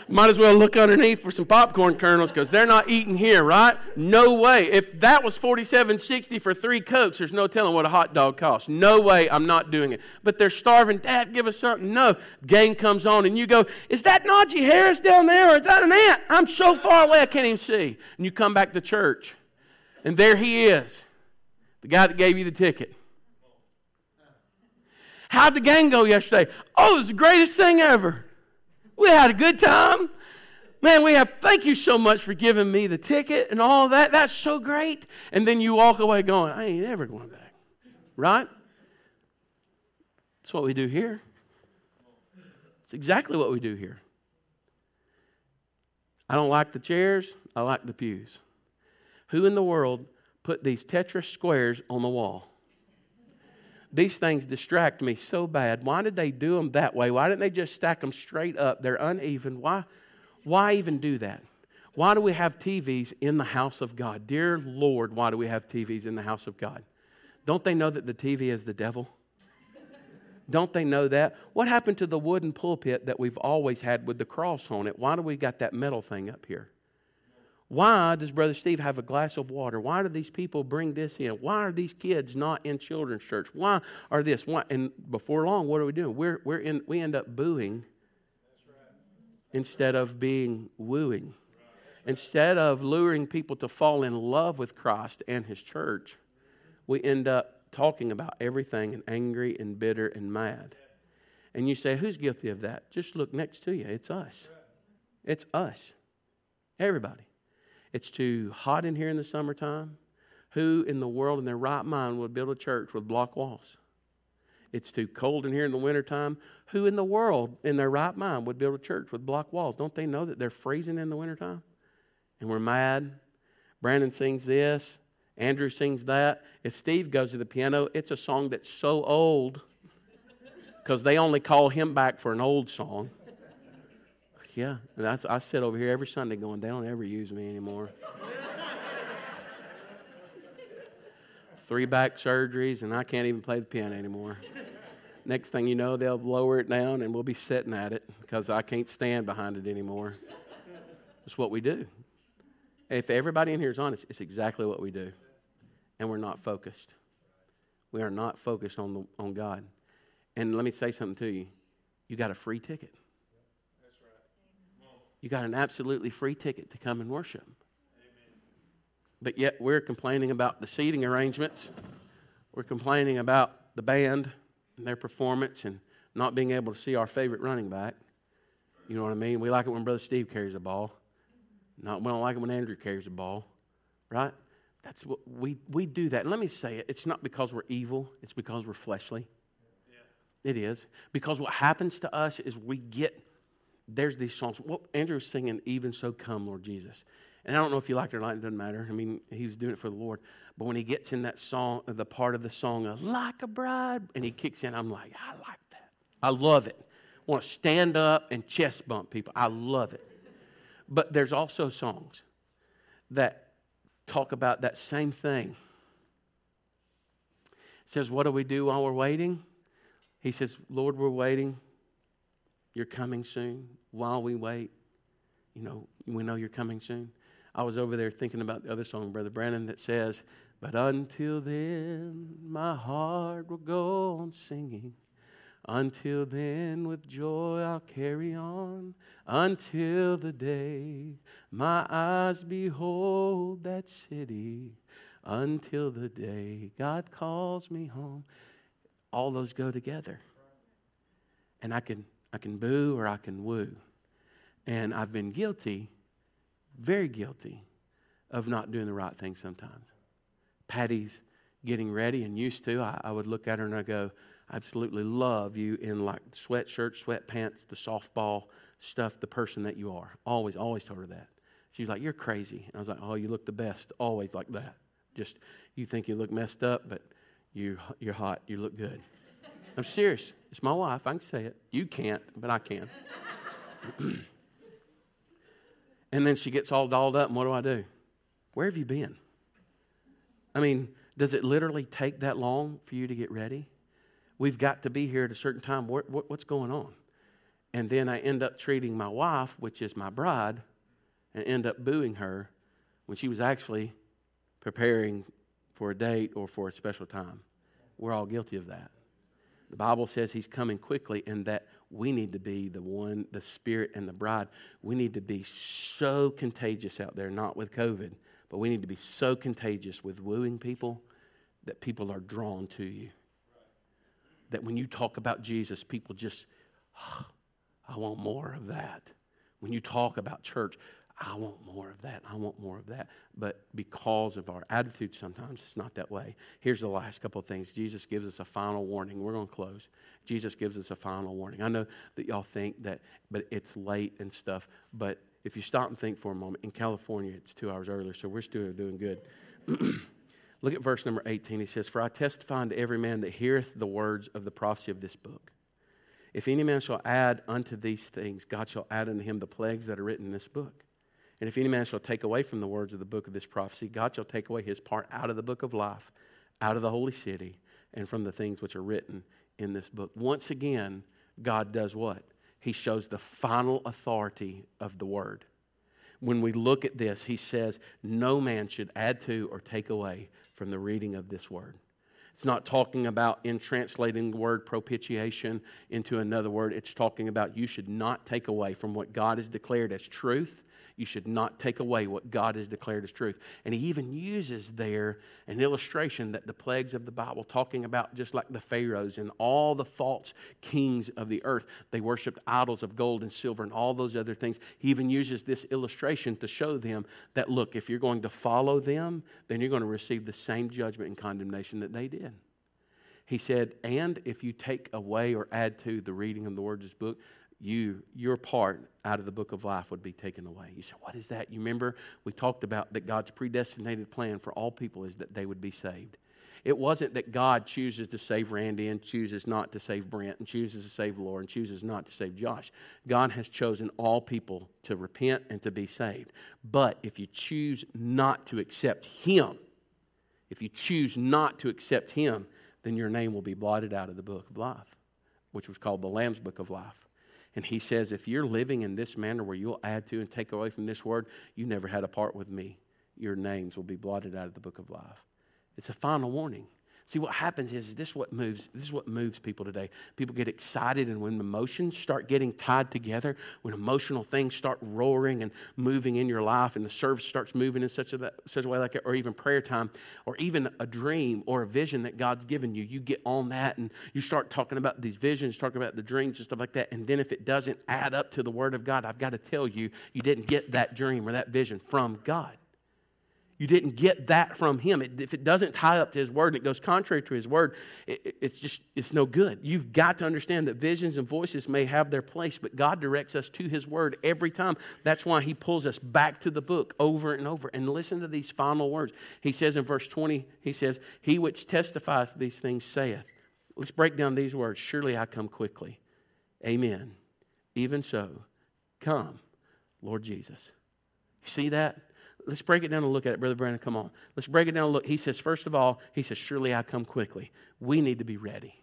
Might as well look underneath for some popcorn kernels because they're not eating here, right? No way. If that was forty-seven sixty for three Cokes, there's no telling what a hot dog costs. No way, I'm not doing it. But they're starving. Dad, give us something. No. Game comes on, and you go, Is that Najee Harris down there, or is that an ant? I'm so far away I can't even see. And you come back to church, and there he is, the guy that gave you the ticket. How'd the game go yesterday? Oh, it was the greatest thing ever. We had a good time. Man, we have, thank you so much for giving me the ticket and all that. That's so great. And then you walk away going, I ain't ever going back. Right? That's what we do here. It's exactly what we do here. I don't like the chairs, I like the pews. Who in the world put these Tetris squares on the wall? These things distract me so bad. Why did they do them that way? Why didn't they just stack them straight up? They're uneven. Why, why even do that? Why do we have TVs in the house of God? Dear Lord, why do we have TVs in the house of God? Don't they know that the TV is the devil? Don't they know that? What happened to the wooden pulpit that we've always had with the cross on it? Why do we got that metal thing up here? Why does Brother Steve have a glass of water? Why do these people bring this in? Why are these kids not in children's church? Why are this? Why? And before long, what are we doing? We're, we're in, we end up booing instead of being wooing. Instead of luring people to fall in love with Christ and His church, we end up talking about everything and angry and bitter and mad. And you say, Who's guilty of that? Just look next to you. It's us. It's us. Everybody. It's too hot in here in the summertime. Who in the world in their right mind would build a church with block walls? It's too cold in here in the wintertime. Who in the world in their right mind would build a church with block walls? Don't they know that they're freezing in the wintertime? And we're mad. Brandon sings this. Andrew sings that. If Steve goes to the piano, it's a song that's so old because they only call him back for an old song. Yeah, that's, I sit over here every Sunday going, they don't ever use me anymore. Three back surgeries, and I can't even play the piano anymore. Next thing you know, they'll lower it down, and we'll be sitting at it because I can't stand behind it anymore. It's what we do. If everybody in here is honest, it's exactly what we do. And we're not focused. We are not focused on, the, on God. And let me say something to you you got a free ticket. You got an absolutely free ticket to come and worship. But yet we're complaining about the seating arrangements. We're complaining about the band and their performance and not being able to see our favorite running back. You know what I mean? We like it when Brother Steve carries the ball. Not, we don't like it when Andrew carries the ball, right? That's what we, we do that. And let me say it, it's not because we're evil, it's because we're fleshly. It is. Because what happens to us is we get there's these songs. Well, Andrew's singing, Even So Come, Lord Jesus. And I don't know if you liked it or not, it doesn't matter. I mean, he was doing it for the Lord. But when he gets in that song, the part of the song of Like a Bride, and he kicks in, I'm like, I like that. I love it. I want to stand up and chest bump people. I love it. But there's also songs that talk about that same thing. It says, What do we do while we're waiting? He says, Lord, we're waiting. You're coming soon. While we wait, you know, we know you're coming soon. I was over there thinking about the other song, Brother Brandon, that says, But until then, my heart will go on singing. Until then, with joy I'll carry on. Until the day my eyes behold that city. Until the day God calls me home. All those go together. And I can I can boo or I can woo. And I've been guilty, very guilty, of not doing the right thing sometimes. Patty's getting ready and used to, I, I would look at her and I go, I absolutely love you in like sweatshirt, sweatpants, the softball stuff, the person that you are. Always, always told her that. She was like, You're crazy. And I was like, Oh, you look the best. Always like that. Just, you think you look messed up, but you, you're hot. You look good. I'm serious. It's my wife. I can say it. You can't, but I can. and then she gets all dolled up, and what do I do? Where have you been? I mean, does it literally take that long for you to get ready? We've got to be here at a certain time. What, what, what's going on? And then I end up treating my wife, which is my bride, and end up booing her when she was actually preparing for a date or for a special time. We're all guilty of that. The Bible says he's coming quickly, and that we need to be the one, the Spirit and the bride. We need to be so contagious out there, not with COVID, but we need to be so contagious with wooing people that people are drawn to you. That when you talk about Jesus, people just, oh, I want more of that. When you talk about church, I want more of that. I want more of that. But because of our attitude, sometimes it's not that way. Here's the last couple of things. Jesus gives us a final warning. We're going to close. Jesus gives us a final warning. I know that y'all think that, but it's late and stuff. But if you stop and think for a moment, in California, it's two hours earlier, so we're still doing good. Look at verse number 18. He says, For I testify unto every man that heareth the words of the prophecy of this book. If any man shall add unto these things, God shall add unto him the plagues that are written in this book. And if any man shall take away from the words of the book of this prophecy, God shall take away his part out of the book of life, out of the holy city, and from the things which are written in this book. Once again, God does what? He shows the final authority of the word. when we look at this, he says, No man should add to or take away from the reading of this word. It's not talking about in translating the word propitiation into another word. It's talking about you should not take away from what God has declared as truth you should not take away what God has declared as truth. And he even uses there an illustration that the plagues of the Bible, talking about just like the Pharaohs and all the false kings of the earth, they worshiped idols of gold and silver and all those other things. He even uses this illustration to show them that, look, if you're going to follow them, then you're going to receive the same judgment and condemnation that they did. He said, and if you take away or add to the reading of the words of this book, you your part out of the book of life would be taken away. You say, what is that? You remember we talked about that God's predestinated plan for all people is that they would be saved. It wasn't that God chooses to save Randy and chooses not to save Brent and chooses to save Laura and chooses not to save Josh. God has chosen all people to repent and to be saved. But if you choose not to accept Him, if you choose not to accept Him, then your name will be blotted out of the book of life, which was called the Lamb's book of life. And he says, if you're living in this manner where you'll add to and take away from this word, you never had a part with me. Your names will be blotted out of the book of life. It's a final warning. See, what happens is this what moves, this is what moves people today. People get excited, and when emotions start getting tied together, when emotional things start roaring and moving in your life, and the service starts moving in such a, such a way like, or even prayer time, or even a dream or a vision that God's given you, you get on that and you start talking about these visions, talking about the dreams and stuff like that. And then if it doesn't add up to the Word of God, I've got to tell you, you didn't get that dream or that vision from God. You didn't get that from him. It, if it doesn't tie up to his word and it goes contrary to his word, it, it's just, it's no good. You've got to understand that visions and voices may have their place, but God directs us to his word every time. That's why he pulls us back to the book over and over. And listen to these final words. He says in verse 20, he says, He which testifies these things saith. Let's break down these words. Surely I come quickly. Amen. Even so, come, Lord Jesus. You see that? Let's break it down and look at it, Brother Brandon. Come on. Let's break it down and look. He says, first of all, he says, Surely I come quickly. We need to be ready.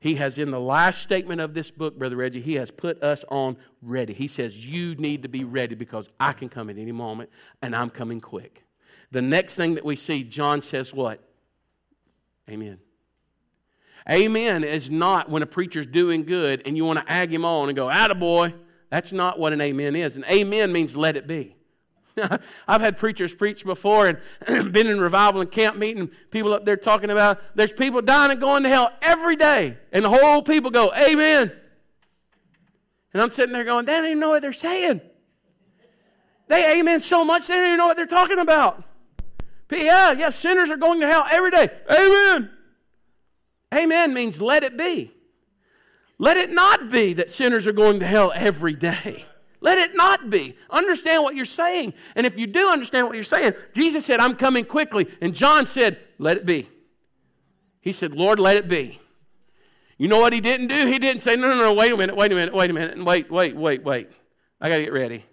He has, in the last statement of this book, Brother Reggie, he has put us on ready. He says, You need to be ready because I can come at any moment and I'm coming quick. The next thing that we see, John says, What? Amen. Amen is not when a preacher's doing good and you want to ag him on and go, Attaboy. That's not what an amen is. An amen means let it be. I've had preachers preach before and been in revival and camp meeting, people up there talking about there's people dying and going to hell every day. And the whole people go, Amen. And I'm sitting there going, they don't even know what they're saying. They amen so much they don't even know what they're talking about. But yeah, yeah, sinners are going to hell every day. Amen. Amen means let it be. Let it not be that sinners are going to hell every day. Let it not be. Understand what you're saying. And if you do understand what you're saying, Jesus said, I'm coming quickly. And John said, Let it be. He said, Lord, let it be. You know what he didn't do? He didn't say, No, no, no, wait a minute, wait a minute, wait a minute, wait, wait, wait, wait. I got to get ready.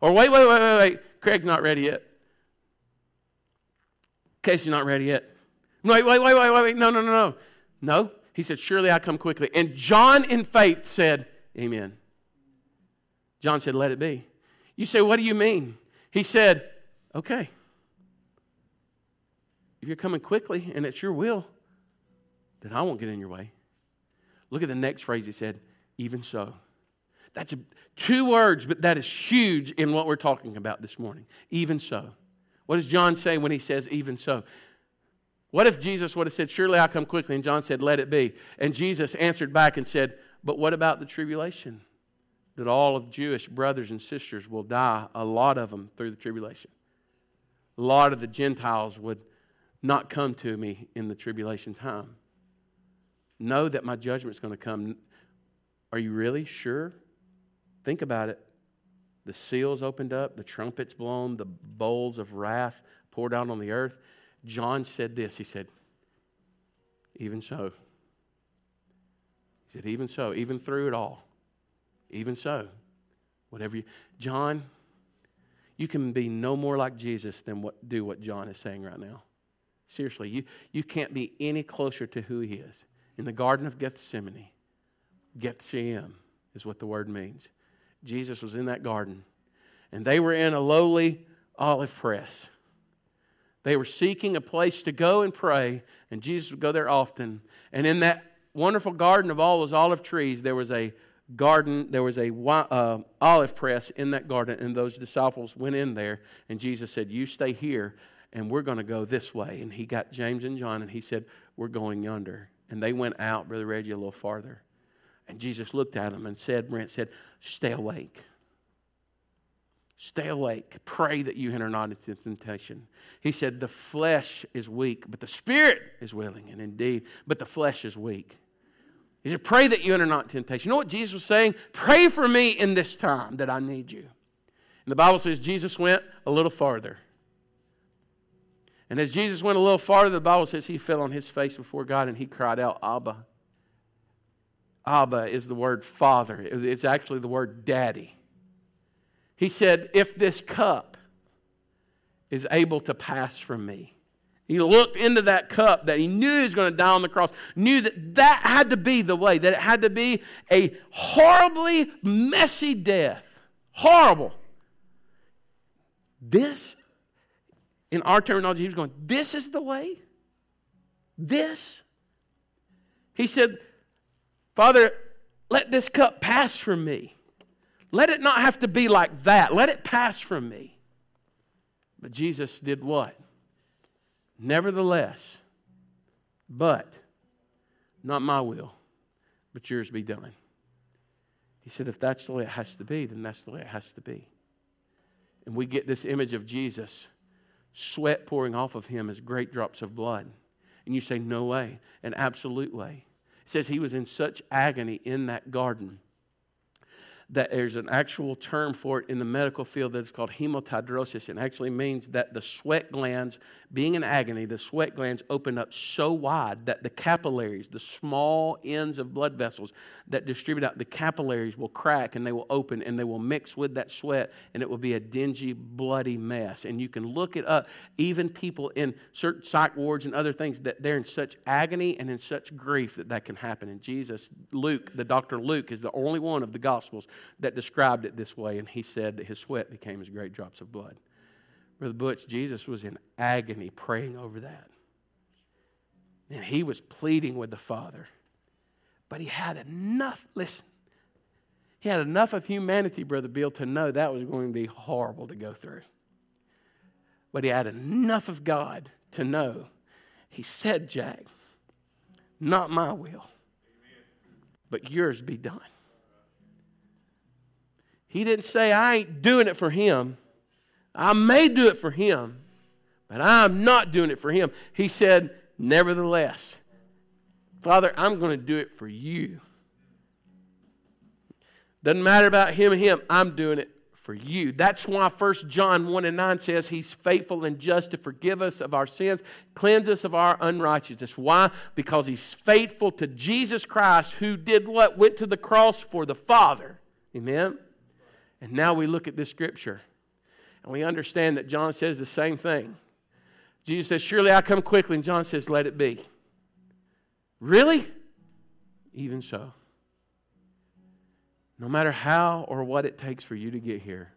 Or wait, wait, wait, wait, wait. Craig's not ready yet. Casey's not ready yet. Wait, wait, wait, wait, wait, wait. No, no, no, no. No. He said, Surely I come quickly. And John in faith said, Amen. John said, Let it be. You say, What do you mean? He said, Okay. If you're coming quickly and it's your will, then I won't get in your way. Look at the next phrase he said, Even so. That's a, two words, but that is huge in what we're talking about this morning. Even so. What does John say when he says, Even so? What if Jesus would have said, Surely I'll come quickly? And John said, Let it be. And Jesus answered back and said, But what about the tribulation? That all of Jewish brothers and sisters will die, a lot of them through the tribulation. A lot of the Gentiles would not come to me in the tribulation time. Know that my judgment's going to come. Are you really sure? Think about it. The seals opened up, the trumpets blown, the bowls of wrath poured out on the earth. John said this. He said, Even so. He said, Even so, even through it all, even so, whatever you, John, you can be no more like Jesus than what, do what John is saying right now. Seriously, you, you can't be any closer to who he is. In the Garden of Gethsemane, Gethsemane is what the word means. Jesus was in that garden, And they were in a lowly olive press. They were seeking a place to go and pray, and Jesus would go there often. And in that wonderful garden of all those olive trees, there was a garden, there was a uh, olive press in that garden, and those disciples went in there, and Jesus said, You stay here, and we're going to go this way. And he got James and John, and he said, We're going yonder. And they went out, Brother Reggie, a little farther. And Jesus looked at them and said, Brent said, Stay awake. Stay awake. Pray that you enter not into temptation. He said, The flesh is weak, but the spirit is willing. And indeed, but the flesh is weak. He said, Pray that you enter not temptation. You know what Jesus was saying? Pray for me in this time that I need you. And the Bible says Jesus went a little farther. And as Jesus went a little farther, the Bible says he fell on his face before God and he cried out, Abba. Abba is the word father, it's actually the word daddy. He said, If this cup is able to pass from me, he looked into that cup that he knew he was going to die on the cross, knew that that had to be the way, that it had to be a horribly messy death. Horrible. This, in our terminology, he was going, This is the way? This? He said, Father, let this cup pass from me. Let it not have to be like that. Let it pass from me. But Jesus did what? Nevertheless, but not my will, but yours be done. He said, if that's the way it has to be, then that's the way it has to be. And we get this image of Jesus, sweat pouring off of him as great drops of blood. And you say, no way, an absolute way. It says he was in such agony in that garden that there's an actual term for it in the medical field that is called hematidrosis. It actually means that the sweat glands, being in agony, the sweat glands open up so wide that the capillaries, the small ends of blood vessels that distribute out, the capillaries will crack and they will open and they will mix with that sweat and it will be a dingy, bloody mess. And you can look it up. Even people in certain psych wards and other things that they're in such agony and in such grief that that can happen. And Jesus, Luke, the doctor Luke, is the only one of the Gospels that described it this way, and he said that his sweat became as great drops of blood. Brother Butch, Jesus was in agony praying over that. And he was pleading with the Father. But he had enough, listen, he had enough of humanity, Brother Bill, to know that was going to be horrible to go through. But he had enough of God to know. He said, Jack, not my will, but yours be done. He didn't say, I ain't doing it for him. I may do it for him, but I'm not doing it for him. He said, Nevertheless, Father, I'm going to do it for you. Doesn't matter about him and him, I'm doing it for you. That's why 1 John 1 and 9 says he's faithful and just to forgive us of our sins, cleanse us of our unrighteousness. Why? Because he's faithful to Jesus Christ who did what? Went to the cross for the Father. Amen? And now we look at this scripture and we understand that John says the same thing. Jesus says, Surely I come quickly. And John says, Let it be. Really? Even so. No matter how or what it takes for you to get here,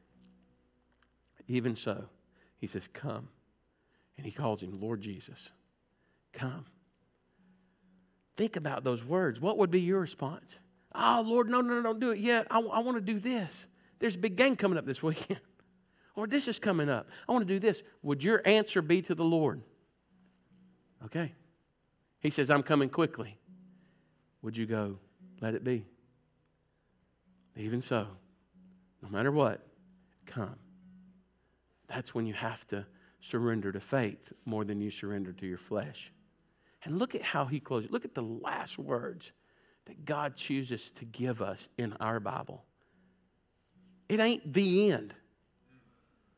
even so, he says, Come. And he calls him Lord Jesus. Come. Think about those words. What would be your response? Oh, Lord, no, no, no, don't do it yet. I, I want to do this. There's a big game coming up this weekend. or this is coming up. I want to do this. Would your answer be to the Lord? Okay. He says, I'm coming quickly. Would you go, let it be? Even so, no matter what, come. That's when you have to surrender to faith more than you surrender to your flesh. And look at how he closes. Look at the last words that God chooses to give us in our Bible. It ain't the end.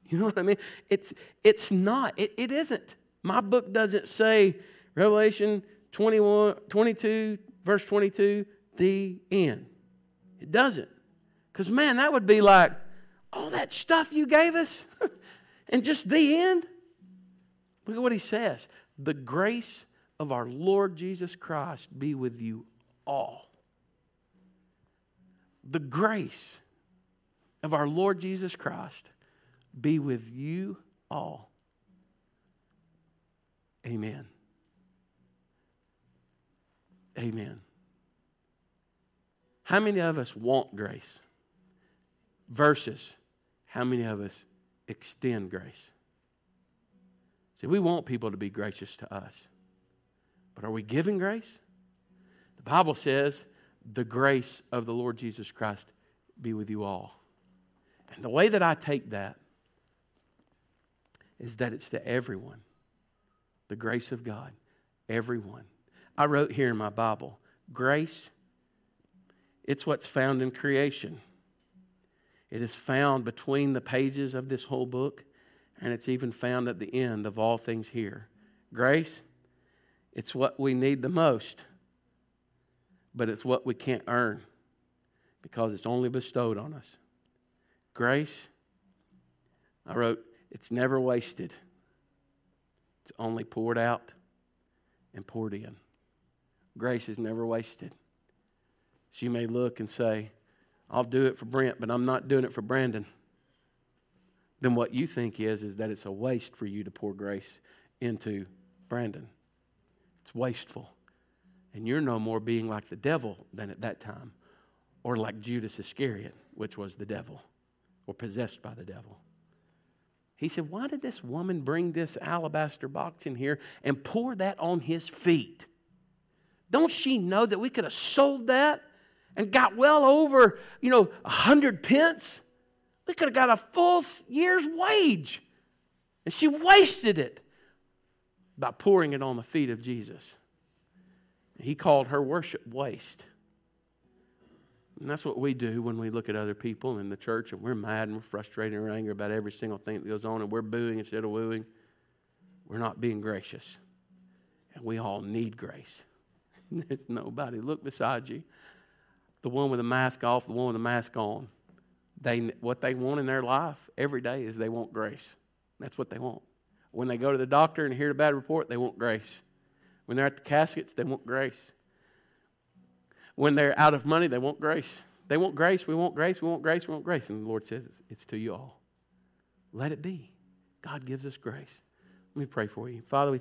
You know what I mean? It's, it's not. It, it isn't. My book doesn't say Revelation 21, 22, verse 22, the end. It doesn't. Because, man, that would be like all that stuff you gave us and just the end. Look at what he says. The grace of our Lord Jesus Christ be with you all. The grace of our Lord Jesus Christ be with you all. Amen. Amen. How many of us want grace? Versus how many of us extend grace? See, we want people to be gracious to us. But are we giving grace? The Bible says, the grace of the Lord Jesus Christ be with you all. And the way that I take that is that it's to everyone. The grace of God, everyone. I wrote here in my Bible, grace, it's what's found in creation. It is found between the pages of this whole book, and it's even found at the end of all things here. Grace, it's what we need the most, but it's what we can't earn because it's only bestowed on us. Grace, I wrote, it's never wasted, it's only poured out and poured in. Grace is never wasted. So you may look and say, I'll do it for Brent, but I'm not doing it for Brandon. Then what you think is, is that it's a waste for you to pour grace into Brandon. It's wasteful. And you're no more being like the devil than at that time, or like Judas Iscariot, which was the devil, or possessed by the devil. He said, Why did this woman bring this alabaster box in here and pour that on his feet? Don't she know that we could have sold that and got well over, you know, a hundred pence? We could have got a full year's wage. And she wasted it by pouring it on the feet of Jesus. He called her worship waste. And that's what we do when we look at other people in the church and we're mad and we're frustrated and we're angry about every single thing that goes on and we're booing instead of wooing. We're not being gracious. And we all need grace. There's nobody. Look beside you. The one with the mask off, the one with the mask on. They, what they want in their life every day is they want grace. That's what they want. When they go to the doctor and hear a bad report, they want grace. When they're at the caskets, they want grace. When they're out of money, they want grace. They want grace. We want grace. We want grace. We want grace. And the Lord says it's, it's to you all. Let it be. God gives us grace. Let me pray for you. Father, we